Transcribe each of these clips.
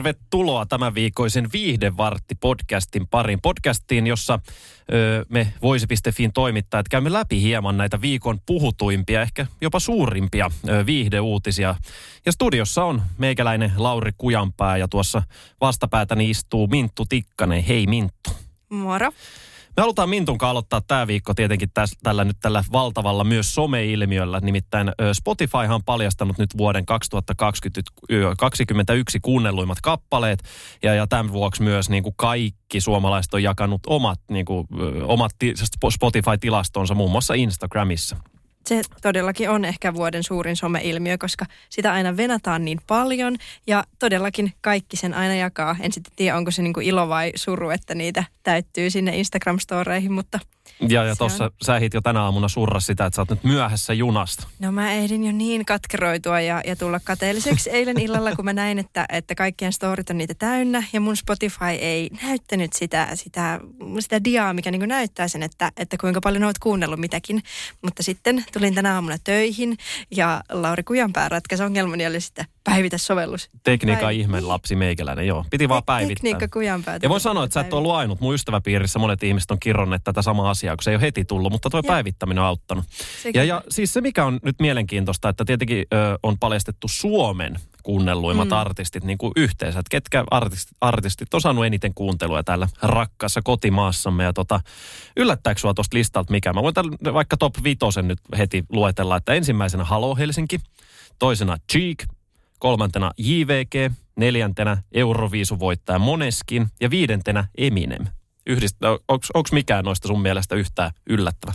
Tervetuloa tämän viikoisen Viihdevartti podcastin pariin. Podcastiin, jossa ö, me Voisi.fin toimittajat käymme läpi hieman näitä viikon puhutuimpia, ehkä jopa suurimpia ö, viihdeuutisia. Ja studiossa on meikäläinen Lauri Kujanpää ja tuossa vastapäätäni istuu Minttu Tikkanen. Hei Minttu. Moro. Me halutaan Mintun kanssa aloittaa tämä viikko tietenkin täs, tällä nyt tällä valtavalla myös some-ilmiöllä. Nimittäin ö, Spotify on paljastanut nyt vuoden 2021 kuunnelluimmat kappaleet. Ja, ja tämän vuoksi myös niin kuin kaikki suomalaiset on jakanut omat, niin kuin, omat ti- Spotify-tilastonsa muun muassa Instagramissa. Se todellakin on ehkä vuoden suurin some-ilmiö, koska sitä aina venataan niin paljon ja todellakin kaikki sen aina jakaa. En sitten tiedä, onko se niinku ilo vai suru, että niitä täyttyy sinne Instagram-storeihin, mutta Ja, ja tuossa on. sä ehdit jo tänä aamuna surra sitä, että sä oot nyt myöhässä junasta. no mä ehdin jo niin katkeroitua ja, ja tulla kateelliseksi eilen illalla, kun mä näin, että, että kaikkien storit on niitä täynnä ja mun Spotify ei näyttänyt sitä, sitä, sitä diaa, mikä niinku näyttää sen, että, että kuinka paljon oot kuunnellut mitäkin. Mutta sitten tulin tänä aamuna töihin ja Lauri Kujanpää ratkaisi ongelmani ja oli sitten päivitä sovellus. Tekniikan Päiv- ihmeen lapsi meikäläinen, joo. Piti vaan päivittää. Tekniikka Kujanpää. Ja voin sanoa, että sä et ole ollut ainut. Mun ystäväpiirissä monet ihmiset on kirronneet tätä samaa asiaa, kun se ei ole heti tullut, mutta tuo päivittäminen on auttanut. Sekin. Ja, ja siis se, mikä on nyt mielenkiintoista, että tietenkin ö, on paljastettu Suomen kuunnelluimmat mm. artistit niin kuin yhteensä. Että ketkä artistit, artistit on saanut eniten kuuntelua täällä rakkaassa kotimaassamme. Ja tota, yllättääkö sua tuosta listalta mikä? Mä voin tällä vaikka top vitosen nyt heti luetella, että ensimmäisenä Halo Helsinki, toisena Cheek, kolmantena JVG, neljäntenä Euroviisuvoittaja Moneskin ja viidentenä Eminem. Yhdist, onko mikään noista sun mielestä yhtään yllättävä?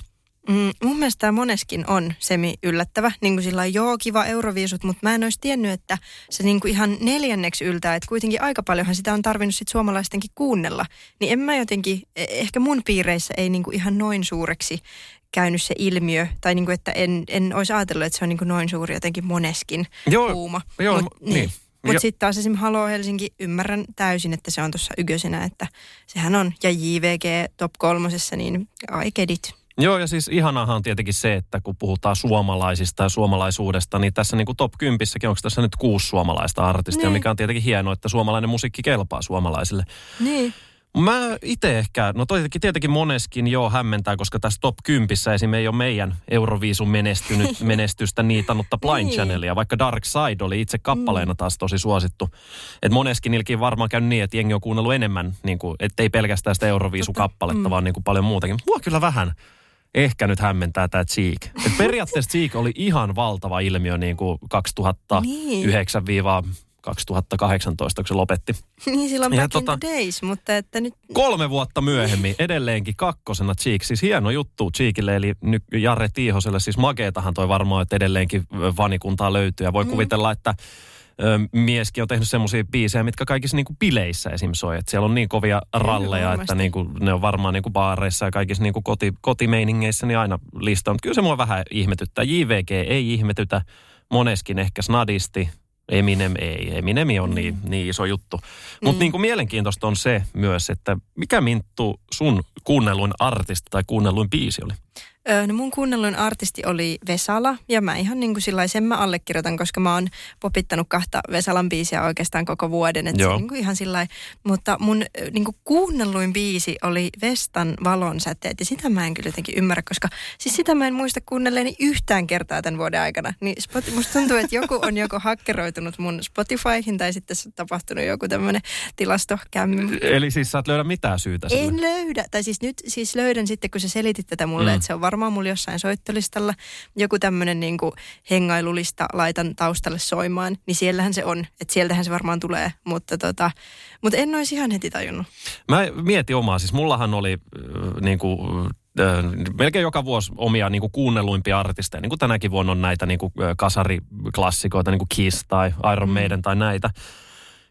Mm, mun mielestä tämä moneskin on semi-yllättävä. Niin kuin sillä joo, kiva Euroviisut, mutta mä en olisi tiennyt, että se niin kuin ihan neljänneksi yltää. Että kuitenkin aika paljonhan sitä on tarvinnut sit suomalaistenkin kuunnella. Niin en mä jotenkin, eh, ehkä mun piireissä ei niin kuin ihan noin suureksi käynyt se ilmiö. Tai niin kuin, että en, en olisi ajatellut, että se on niin kuin noin suuri jotenkin moneskin Joo, huuma. joo, Mut, niin. niin. Mutta sitten taas esimerkiksi Halo Helsinki, ymmärrän täysin, että se on tuossa ykkösenä, että sehän on. Ja JVG top kolmosessa, niin I get it. Joo, ja siis ihanahan on tietenkin se, että kun puhutaan suomalaisista ja suomalaisuudesta, niin tässä niin kuin top 10 onko tässä nyt kuusi suomalaista artistia, Niin. mikä on tietenkin hienoa, että suomalainen musiikki kelpaa suomalaisille. Niin. Mä itse ehkä, no tietenkin, tietenkin moneskin joo hämmentää, koska tässä top 10 esim. ei ole meidän Euroviisun menestynyt, menestystä niitannutta Blind Niin. Channelia, vaikka Dark Side oli itse kappaleena taas tosi suosittu. Et moneskin ilkin varmaan käynyt niin, että jengi on kuunnellut enemmän, niin kuin, ettei pelkästään sitä Euroviisu-kappaletta, vaan niin kuin paljon muutakin. Mua kyllä vähän ehkä nyt hämmentää tämä Cheek. Et periaatteessa Cheek oli ihan valtava ilmiö niin kuin 2009 2018, kun se lopetti. Niin silloin Ja back tota- in the days, mutta että nyt... Kolme vuotta myöhemmin edelleenkin kakkosena Cheek. Siis hieno juttu Cheekille, eli nyt Jarre Tiihoselle. Siis makeetahan toi varmaan, että edelleenkin vanikuntaa löytyy. Ja voi mm. kuvitella, että mieskin on tehnyt semmoisia biisejä, mitkä kaikissa niinku bileissä esim. soi. Että siellä on niin kovia ralleja, että niinku, ne on varmaan niinku baareissa ja kaikissa niinku koti, kotimeiningeissä niin aina lista. Mutta kyllä se mua vähän ihmetyttää. JVG ei ihmetytä, moneskin ehkä snadisti. Eminem ei. Eminem on niin, niin iso juttu. Mutta niin kuin mielenkiintoista on se myös, että mikä Minttu sun kuunnelluin artisti tai kuunnelluin biisi oli? No mun kuunnelluin artisti oli Vesala ja mä ihan niin kuin sen mä allekirjoitan, koska mä oon popittanut kahta Vesalan biisiä oikeastaan koko vuoden. Että se niin kuin ihan sillä Mutta mun niin kuin kuunnelluin biisi oli Vestan valon säteet ja sitä mä en kyllä jotenkin ymmärrä, koska siis sitä mä en muista kuunnelleeni yhtään kertaa tämän vuoden aikana. Niin Spot, musta tuntuu, että joku on joko hakkeroitunut mun Spotifyhin tai sitten se on tapahtunut joku tämmöinen tilastokämmi. Eli siis sä et löydä mitään syytä sille. En löydä. Tai siis nyt siis löydän sitten, kun sä selitit tätä mulle, Mm. mm. että se on varmaan mulla jossain soittolistalla. Joku tämmöinen niin hengailulista laitan taustalle soimaan, niin siellähän se on. Että sieltähän se varmaan tulee. Mutta, tota, mutta en olisi ihan heti tajunnut. Mä mietin omaa, siis mullahan oli äh, niin kuin, äh, melkein joka vuosi omia niin kuin kuunnelluimpia artisteja. Niin kuin tänäkin vuonna on näitä niin kuin, äh, kasariklassikoita, niin kuin Kiss tai Iron Maiden tai näitä.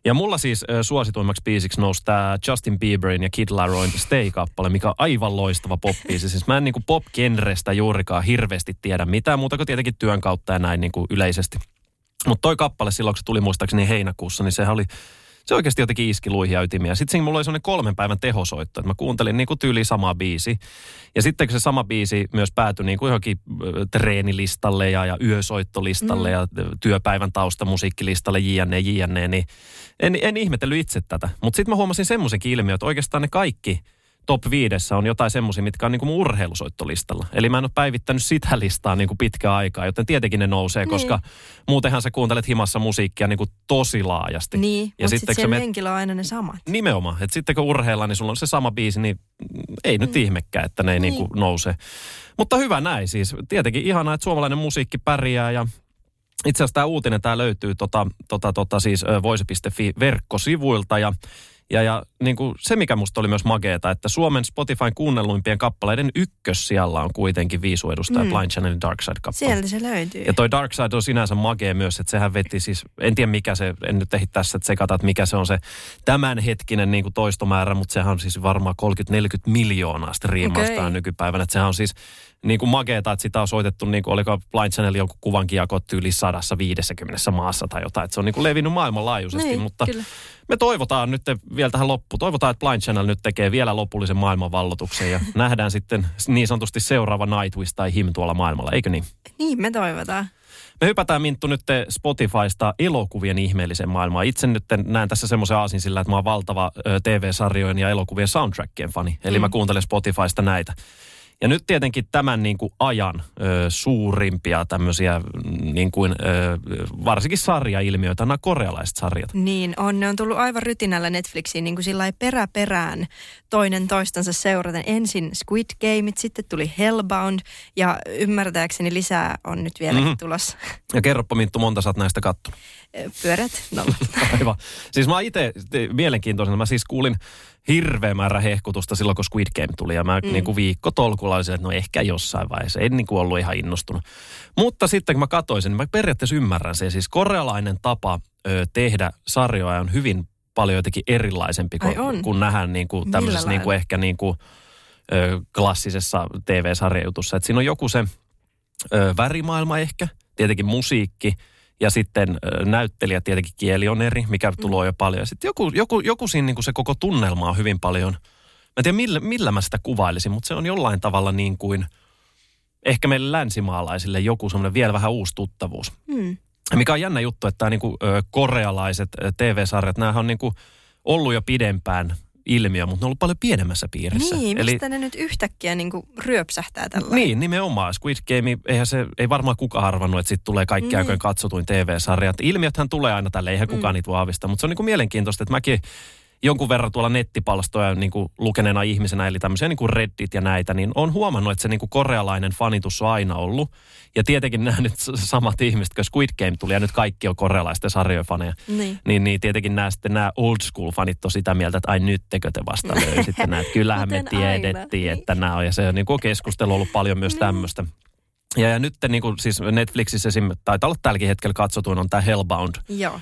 Ja mulla siis äh, suosituimmaksi biisiksi nousi tämä Justin Bieberin ja Kid Laroin Stay-kappale, mikä on aivan loistava pop-biisi. Siis mä en niinku pop-genrestä juurikaan hirveästi tiedä mitään muuta kuin tietenkin työn kautta ja näin niinku yleisesti. Mutta toi kappale silloin, kun se tuli muistaakseni heinäkuussa, niin sehän oli se oikeasti jotenkin iski luihia ytimiä. Sitten siinä mulla oli sellainen kolmen päivän tehosoitto, että mä kuuntelin niin kuin tyyli samaa biisi. Ja sitten kun se sama biisi myös päätyi niin kuin johonkin treenilistalle ja, ja yösoittolistalle mm. ja työpäivän taustamusiikkilistalle jne, jne, niin en, en ihmetellyt itse tätä. Mutta sitten mä huomasin semmoisenkin ilmiön, että oikeastaan ne kaikki – top viidessä on jotain semmoisia, mitkä on niin kuin mun urheilusoittolistalla. Eli mä en ole päivittänyt sitä listaa niin kuin pitkään aikaa, joten tietenkin ne nousee, niin. koska muutenhan sä kuuntelet himassa musiikkia niin kuin tosi laajasti. Niin, ja mutta sitten sit henkilö on aina ne samat. Nimenomaan, että sitten kun urheillaan, niin sulla on se sama biisi, niin ei nyt mm. ihmekään, että ne ei niin. Niin kuin nouse. Mutta hyvä näin siis. Tietenkin ihanaa, että suomalainen musiikki pärjää ja itse asiassa tämä uutinen, tämä löytyy tota, tota, tota siis voise.fi verkkosivuilta ja ja, ja niin kuin se, mikä musta oli myös mageeta, että Suomen Spotifyn kuunnelluimpien kappaleiden ykkös siellä on kuitenkin viisu edustaja mm. Blind Channelin Dark Side-kappale. Sieltä se löytyy. Ja toi Dark Side on sinänsä magee myös, että sehän veti siis, en tiedä mikä se, en nyt ehdi tässä että sekata, että mikä se on se tämänhetkinen niin kuin toistomäärä, mutta sehän on siis varmaan 30-40 miljoonaa striimausta okay. nykypäivänä. Että sehän on siis niin kuin mageeta, että sitä on soitettu, niin kuin oliko Blind Channel jonkun kuvankin jakot yli 150 maassa tai jotain. Että se on niin kuin levinnyt maailmanlaajuisesti, niin, mutta kyllä. me toivotaan nyt vielä tähän loppuun. Toivotaan, että Blind Channel nyt tekee vielä lopullisen maailmanvallotuksen ja nähdään sitten niin sanotusti seuraava Nightwish tai Him tuolla maailmalla, eikö niin? Niin, me toivotaan. Me hypätään Minttu nyt Spotifysta elokuvien ihmeellisen maailmaan. Itse nyt näen tässä semmoisen aasin sillä, että mä oon valtava TV-sarjojen ja elokuvien soundtrackien fani. Eli mm. mä kuuntelen Spotifysta näitä. Ja nyt tietenkin tämän niin kuin ajan ö, suurimpia tämmöisiä niin kuin, ö, varsinkin sarjailmiöitä, nämä korealaiset sarjat. Niin on, ne on tullut aivan rytinällä Netflixiin niin kuin sillä perä perään toinen toistansa seuraten. Ensin Squid Game, sitten tuli Hellbound ja ymmärtääkseni lisää on nyt vielä mm-hmm. tulossa. Ja kerropa Minttu, monta sä oot näistä kattonut? Pyörät nolla. Aivan. Siis mä itse mielenkiintoisena, mä siis kuulin hirveä määrä hehkutusta silloin, kun Squid Game tuli. Ja mä mm. niin kuin viikko tolkulla olisin, että no ehkä jossain vaiheessa. En niin kuin ollut ihan innostunut. Mutta sitten kun mä katsoisin, niin mä periaatteessa ymmärrän se. Siis korealainen tapa ö, tehdä sarjoja on hyvin paljon jotenkin erilaisempi, kun, kun nähdään niin kuin tämmöisessä niin kuin ehkä niin kuin, ö, klassisessa TV-sarjajutussa. Että siinä on joku se ö, värimaailma ehkä, tietenkin musiikki – ja sitten näyttelijä tietenkin kieli on eri, mikä mm. tulee jo paljon. Sitten joku, joku, joku siinä niin kuin se koko tunnelma on hyvin paljon, mä en tiedä millä, millä mä sitä kuvailisin, mutta se on jollain tavalla niin kuin, ehkä meille länsimaalaisille joku semmoinen vielä vähän uusi tuttavuus. Mm. Mikä on jännä juttu, että tämä niin kuin, korealaiset TV-sarjat, nämä on niin kuin ollut jo pidempään ilmiö, mutta ne on ollut paljon pienemmässä piirissä. Niin, Eli, mistä ne nyt yhtäkkiä niin kuin ryöpsähtää tällä Niin, nimenomaan. Squid Game, eihän se, ei varmaan kukaan arvannut, että sitten tulee kaikki niin. aikojen katsotuin TV-sarjat. Ilmiöthän tulee aina tälle, eihän kukaan mm. niitä vahvista, mutta se on niin kuin mielenkiintoista, että mäkin jonkun verran tuolla nettipalstoja niin kuin lukeneena ihmisenä, eli tämmöisiä niin kuin Reddit ja näitä, niin on huomannut, että se niin kuin korealainen fanitus on aina ollut. Ja tietenkin nämä nyt samat ihmiset, kun Squid Game tuli ja nyt kaikki on korealaisten sarjojen faneja, niin. niin, niin tietenkin nämä, sitten nämä old school fanit on sitä mieltä, että ai nyt tekö te vasta löysitte nämä. Kyllähän me tiedettiin, aina. että nämä on. Ja se on niin kuin keskustelu ollut paljon myös niin. tämmöistä. Ja, ja nyt niin kuin, siis Netflixissä esim, taitaa olla tälläkin hetkellä katsotuin on tämä Hellbound. Joo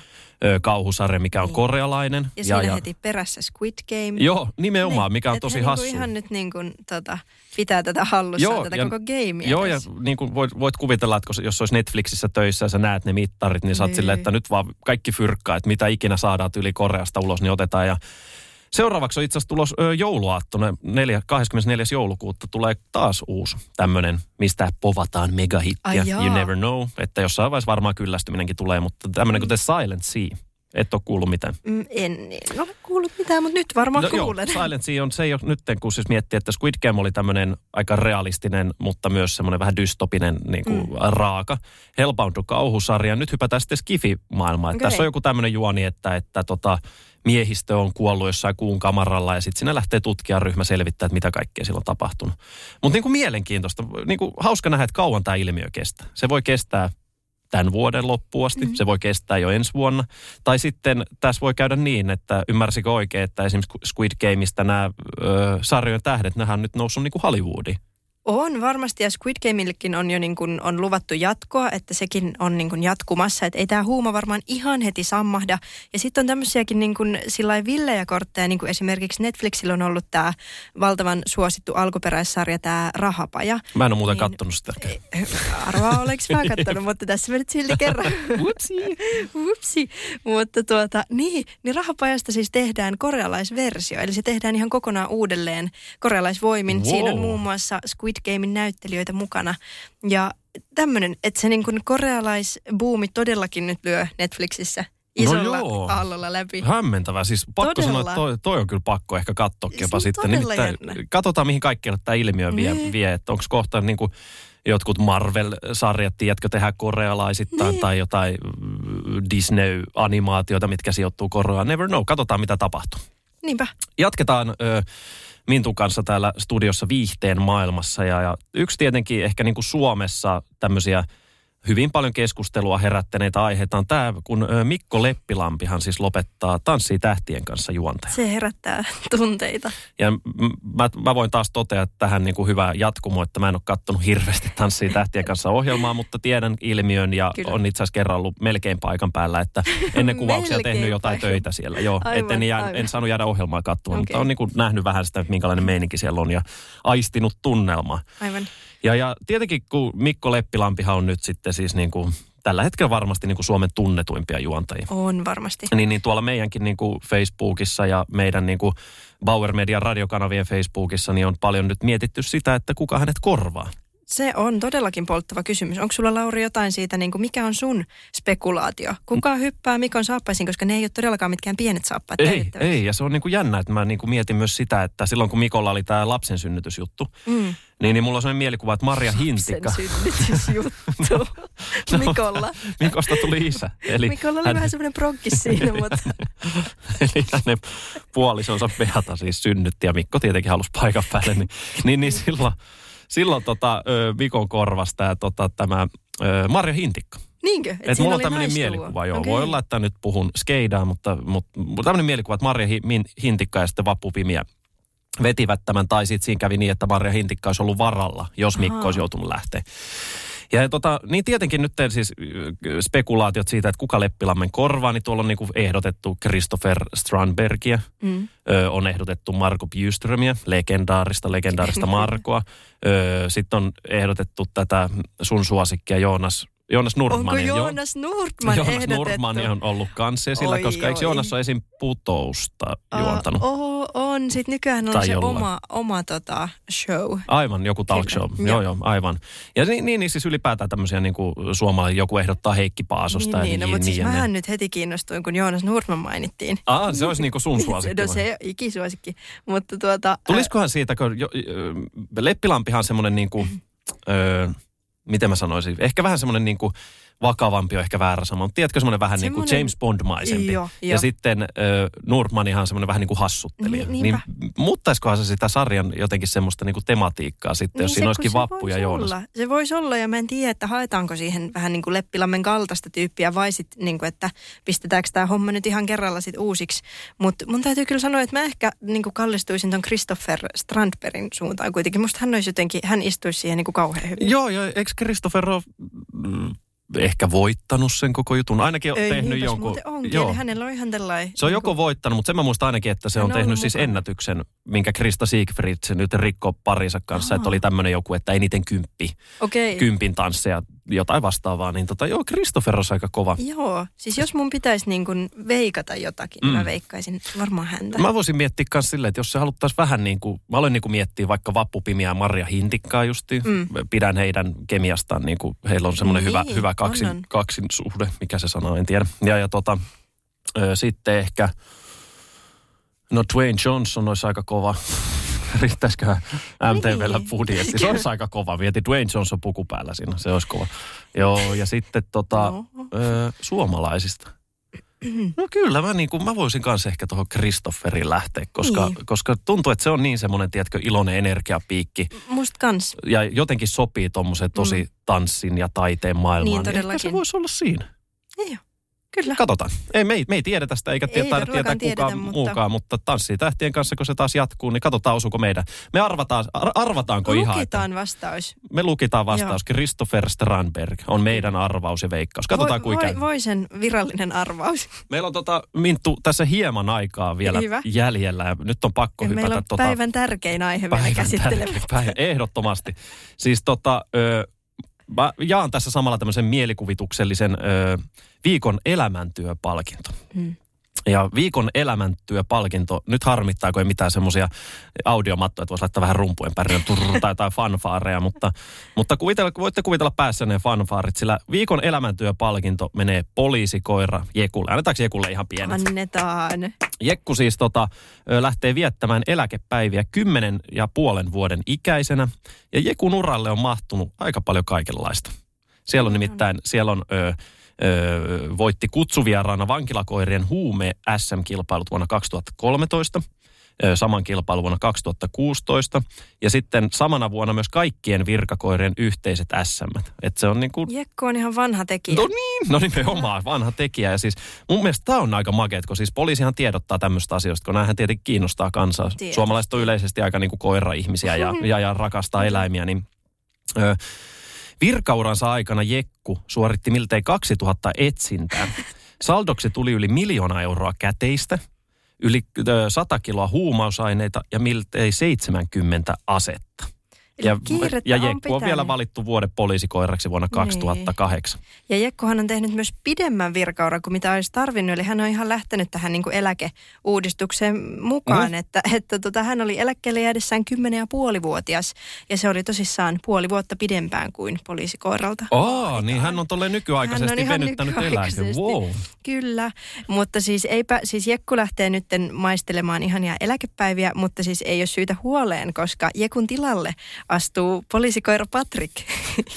kauhusarja, mikä on niin. korealainen. Ja siinä ja, heti perässä Squid Game. Joo, nimenomaan, niin, mikä on tosi hassu. Niinku ihan nyt niin kuin, tota, pitää tätä hallussa, joo, tätä ja, koko gamea. Joo, tässä. ja niin kuin voit, voit kuvitella, että jos olisi Netflixissä töissä ja sä näet ne mittarit, niin sä oot niin. silleen, että nyt vaan kaikki fyrkkaa, että mitä ikinä saadaan yli Koreasta ulos, niin otetaan. Ja Seuraavaksi on itse asiassa tulos ö, jouluaattona, 4, 24. joulukuuta tulee taas uusi tämmöinen, mistä povataan megahittiä. You never know, että jossain vaiheessa varmaan kyllästyminenkin tulee, mutta tämmöinen mm. kuin The Silent Sea. Et ole kuullut mitään. Mm, en, en ole kuullut mitään, mutta nyt varmaan no, kuulen. Joo, Silent Sea on, se ole nyt, kun siis miettii, että Squid Game oli tämmöinen aika realistinen, mutta myös semmoinen vähän dystopinen niin kuin mm. raaka. Hellbound on kauhusarja. Nyt hypätään sitten Skifi-maailmaan. Okay. Tässä on joku tämmöinen juoni, että, että tota, miehistö on kuollut jossain kuun kamaralla ja sitten sinne lähtee tutkijaryhmä selvittää, että mitä kaikkea sillä on tapahtunut. Mutta niin kuin mielenkiintoista, niin kuin hauska nähdä, että kauan tämä ilmiö kestää. Se voi kestää tämän vuoden loppuun asti. Mm-hmm. Se voi kestää jo ensi vuonna. Tai sitten tässä voi käydä niin, että ymmärsikö oikein, että esimerkiksi Squid Gameista nämä ö, sarjojen tähdet, nähän on nyt noussut niin kuin Hollywoodiin. On varmasti ja Squid Gameillekin on jo niin kuin, on luvattu jatkoa, että sekin on niin kuin jatkumassa. Että ei tämä huuma varmaan ihan heti sammahda. Ja sitten on tämmöisiäkin niin kuin sillä villejä kortteja, niin kuin esimerkiksi Netflixillä on ollut tämä valtavan suosittu alkuperäissarja, tämä Rahapaja. Mä en ole muuten niin, kattonut sitä. Arvaa, olenko mä kattonut, mutta tässä me nyt silti kerran. Upsi. Upsi. Mutta tuota, niin, niin Rahapajasta siis tehdään korealaisversio. Eli se tehdään ihan kokonaan uudelleen korealaisvoimin. Wow. Siinä on muun muassa Squid Gamein näyttelijöitä mukana. Ja tämmöinen, että se niin kuin korealaisbuumi todellakin nyt lyö Netflixissä no isolla no aallolla läpi. Hämmentävää. Siis pakko Todella. sanoa, että toi, toi on kyllä pakko ehkä katsoa kepa sitten. Nimittäin, katsotaan, mihin kaikkialle tämä ilmiö vie, niin. vie että onko kohta niin kuin jotkut Marvel-sarjat, tiedätkö, tehdä korealaisittain niin. tai jotain Disney-animaatioita, mitkä sijoittuu Koreaan. Never know. Katsotaan, mitä tapahtuu. Niinpä. Jatketaan ö, Mintun kanssa täällä studiossa viihteen maailmassa. Ja, ja yksi tietenkin ehkä niin kuin Suomessa tämmöisiä hyvin paljon keskustelua herättäneitä aiheita on tämä, kun Mikko Leppilampihan siis lopettaa Tanssii tähtien kanssa juontaja. Se herättää tunteita. Ja mä, mä voin taas totea tähän niin kuin hyvä jatkumo, että mä en ole kattonut hirveästi Tanssii tähtien kanssa ohjelmaa, mutta tiedän ilmiön ja Kyllä. on itse asiassa kerran ollut melkein paikan päällä, että ennen kuvauksia tehnyt jotain töitä siellä. Joo, aivan, en, jää, en saanut jäädä ohjelmaa katsomaan, okay. mutta on niin kuin nähnyt vähän sitä, minkälainen meininki siellä on ja aistinut tunnelmaa. Aivan. Ja, ja tietenkin kun Mikko Leppilampihan on nyt sitten siis niin kuin tällä hetkellä varmasti niin kuin Suomen tunnetuimpia juontajia. On varmasti. Niin, niin tuolla meidänkin niin kuin Facebookissa ja meidän niin kuin Bauer Media radiokanavien Facebookissa niin on paljon nyt mietitty sitä, että kuka hänet korvaa. Se on todellakin polttava kysymys. Onko sulla Lauri jotain siitä, niin kuin mikä on sun spekulaatio? Kuka hyppää Mikon saappaisiin, koska ne ei ole todellakaan mitkään pienet saappaat Ei, ei, ja se on niin kuin jännä, että mä niin kuin mietin myös sitä, että silloin kun Mikolla oli tämä lapsen synnytysjuttu, mm. niin, niin mulla on sellainen mielikuva, että Maria Hintikka... Lapsen synnytysjuttu no, Mikolla. Mikosta tuli isä. Eli Mikolla oli hän... vähän semmoinen prokkis siinä, mutta... Eli hänen puolisonsa Beata siis synnytti ja Mikko tietenkin halusi paikan päälle, niin, niin, niin silloin silloin tota, Mikon korvasta ja tota, tämä Marja Hintikka. Niinkö? Et Et mulla on tämmöinen mielikuva, joo. Okay. Voi olla, että nyt puhun skeidaa, mutta, mutta tämmöinen mielikuva, että Marja Hintikka ja sitten Vappu Pimiä vetivät tämän, tai sitten siinä kävi niin, että Marja Hintikka olisi ollut varalla, jos Mikko Aha. olisi joutunut lähteä. Ja tota, niin tietenkin nyt siis spekulaatiot siitä, että kuka Leppilammen korvaa, niin tuolla on niinku ehdotettu Christopher Strandbergia, mm. ö, on ehdotettu Marko Bjuströmiä, legendaarista, legendaarista Markoa. Sitten on ehdotettu tätä sun suosikkia Joonas Joonas Nordman. Onko Joonas Nordman Joonas Nordman on ollut kanssa esillä, oi, koska oi. eikö Joonas ole esim. putousta juontanut? Uh, oh, on. Sitten nykyään on tai se oma, oma tota, show. Aivan, joku talk show. Kyllä. Joo, joo, aivan. Ja niin, niin, niin siis ylipäätään tämmöisiä niin kuin suomalainen joku ehdottaa Heikki Paasosta. Niin, niin, no, mutta niin, siis mähän nyt heti kiinnostuin, kun Joonas Nordman mainittiin. Ah, se olisi niin kuin sun suosikki. no se ikisuosikki. Mutta tuota... Tulisikohan siitä, kun jo, Leppilampihan semmoinen niin kuin... Öö, miten mä sanoisin, ehkä vähän semmoinen niin kuin vakavampi on ehkä väärä sama, mutta tiedätkö semmoinen vähän semmoinen... niin kuin James Bond-maisempi. Jo, jo. Ja sitten äh, Nordmanihan semmoinen vähän niin kuin hassuttelija. Niin, niin muuttaisikohan se sitä sarjan jotenkin semmoista niin kuin tematiikkaa sitten, niin jos se, siinä olisikin Vappu ja Joonas. Olla. Se voisi olla ja mä en tiedä, että haetaanko siihen vähän niin kuin Leppilammen kaltaista tyyppiä vai sitten niin kuin, että pistetäänkö tämä homma nyt ihan kerralla sitten uusiksi. Mutta mun täytyy kyllä sanoa, että mä ehkä niin kuin kallistuisin ton Christopher Strandbergin suuntaan kuitenkin. Musta hän olisi jotenkin, hän istuisi siihen niin kuin kauhean hyvin. Joo, ja eikö Christopher ole ehkä voittanut sen koko jutun. Ainakin on Ei, tehnyt jonkun... Onkin, joo. hänellä on ihan tällainen... Se on joko niinku- voittanut, mutta sen mä muistan ainakin, että se on, on tehnyt siis mukana. ennätyksen, minkä Krista Siegfried se nyt rikko parinsa kanssa, Aha. että oli tämmöinen joku, että eniten kymppi. Okay. Kympin tansseja, jotain vastaavaa, niin tota, joo, Christopher on aika kova. Joo, siis jos mun pitäisi niin kuin veikata jotakin, mm. mä veikkaisin varmaan häntä. Mä voisin miettiä myös silleen, että jos se haluttaisiin vähän niin kuin, mä olen niin kuin miettiä vaikka Vappupimiä ja Marja Hintikkaa justi. Mm. Pidän heidän kemiastaan, niin kuin, heillä on semmoinen niin, hyvä, hyvä kaksin, on, on. kaksin suhde, mikä se sana, en tiedä. Ja, ja tota, ö, sitten ehkä, no Dwayne Johnson olisi aika kova riittäisikö MTVllä niin. budjetti. Se olisi aika kova. Vieti Dwayne Johnson puku päällä siinä. Se olisi kova. Joo, ja sitten tota, no. ö, suomalaisista. No kyllä, mä, niin kuin, mä voisin kanssa ehkä tuohon Kristofferin lähteä, koska, niin. koska tuntuu, että se on niin semmoinen, tiedätkö, iloinen energiapiikki. Musta kans. Ja jotenkin sopii tuommoisen tosi mm. tanssin ja taiteen maailmaan. Niin todellakin. Niin se voisi olla siinä. Niin Kyllä. Katsotaan. Ei, me, ei, me ei tiedä tästä eikä Ei todellakaan tietää kukaan tiedetä, mutta- muukaan, mutta tanssii tähtien kanssa, kun se taas jatkuu, niin katsotaan osuuko meidän. Me arvataan, ar- arvataanko ihan, että Lukitaan vastaus. me lukitaan vastaus. Christopher Strandberg on meidän arvaus ja veikkaus. Katsotaan voi, kuinka. voi, voi sen virallinen arvaus. Meillä on tota, Minttu tässä hieman aikaa vielä Hyvä. jäljellä ja nyt on pakko hypätä. Meillä on tota, päivän tärkein aihe vielä päivän käsittelemään. tärkein päivä, ehdottomasti. Siis tota, ö, mä jaan tässä samalla tämmöisen mielikuvituksellisen ö, viikon elämäntyöpalkinto. Mm. Ja viikon elämäntyöpalkinto, nyt harmittaa, kun ei mitään semmoisia audiomattoja, että voisi laittaa vähän rumpujen turr, tai jotain fanfaareja, mutta, mutta kuvitella, voitte kuvitella päässä ne fanfaarit, sillä viikon elämäntyöpalkinto menee poliisikoira Jekulle. Annetaanko Jekulle ihan pienet? Annetaan. Jekku siis tota, lähtee viettämään eläkepäiviä kymmenen ja puolen vuoden ikäisenä. Ja Jekun uralle on mahtunut aika paljon kaikenlaista. Siellä on nimittäin, siellä on ö, voitti kutsuvieraana vankilakoirien huume SM-kilpailut vuonna 2013. ö, Saman kilpailun vuonna 2016. Ja sitten samana vuonna myös kaikkien virkakoirien yhteiset SM. Et se on niin kuin Jekko on ihan vanha tekijä. No niin, no nimenomaan, vanha tekijä. Ja siis mun mielestä tämä on aika makeet, kun siis poliisihan tiedottaa tämmöistä asioista, kun näähän tietenkin kiinnostaa kansaa. Tietysti. Suomalaiset on yleisesti aika niin kuin koira-ihmisiä ja, ja, ja rakastaa eläimiä, niin ö, virkauransa aikana Jekku suoritti miltei 2000 etsintää. Saldoksi tuli yli miljoona euroa käteistä, yli ö, 100 kiloa huumausaineita ja miltei 70 asetta. Ja, ja Jekku on vielä valittu vuoden poliisikoiraksi vuonna Niin. 2008. Ja Jekkohan on tehnyt myös pidemmän virkauran kuin mitä olisi tarvinnut. Eli hän on ihan lähtenyt tähän niin kuin eläkeuudistukseen mukaan. No. Että, että tota, hän oli eläkkeelle jäädessään kymmenen ja puolivuotias. Ja se oli tosissaan puoli vuotta pidempään kuin poliisikoiralta. Aa, niin hän on tolleen nykyaikaisesti Hän on ihan venyttänyt eläke. Wow. Kyllä, mutta siis, eipä, siis Jekku lähtee nyt maistelemaan ihania eläkepäiviä, mutta siis ei ole syytä huoleen, koska Jekun tilalle astuu poliisikoira Patrick.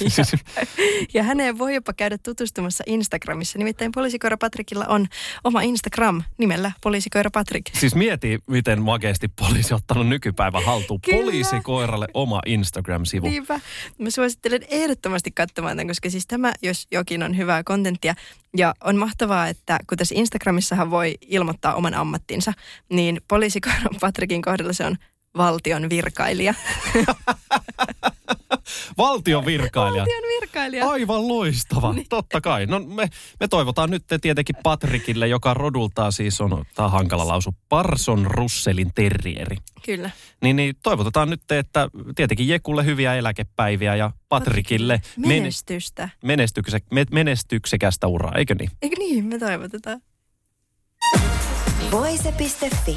ja, ja häneen voi jopa käydä tutustumassa Instagramissa. Nimittäin poliisikoira Patrickilla on oma Instagram nimellä poliisikoira Patrick. Siis mieti, miten makeasti poliisi on ottanut nykypäivän haltuun. Kyllä. Poliisikoiralle oma Instagram-sivu. Niinpä. Mä suosittelen ehdottomasti katsomaan tämän, koska siis tämä, jos jokin, on hyvää kontenttia. Ja on mahtavaa, että kun tässä Instagramissahan voi ilmoittaa oman ammattinsa, niin poliisikoiran Patrikin kohdalla se on valtion virkailija. Valtion virkailija. Valtion virkailija. Aivan loistava, niin. totta kai. No me, me toivotaan nyt tietenkin Patrikille, joka rodultaan siis on, tämä on hankala lausu, Parson Russelin terrieri. Kyllä. Niin, niin toivotetaan nyt, että tietenkin Jekulle hyviä eläkepäiviä ja Patrikille men- Menestystä. menestykse, me- menestyksekästä uraa, eikö niin? Eikö niin? Me toivotetaan. Voise.fi.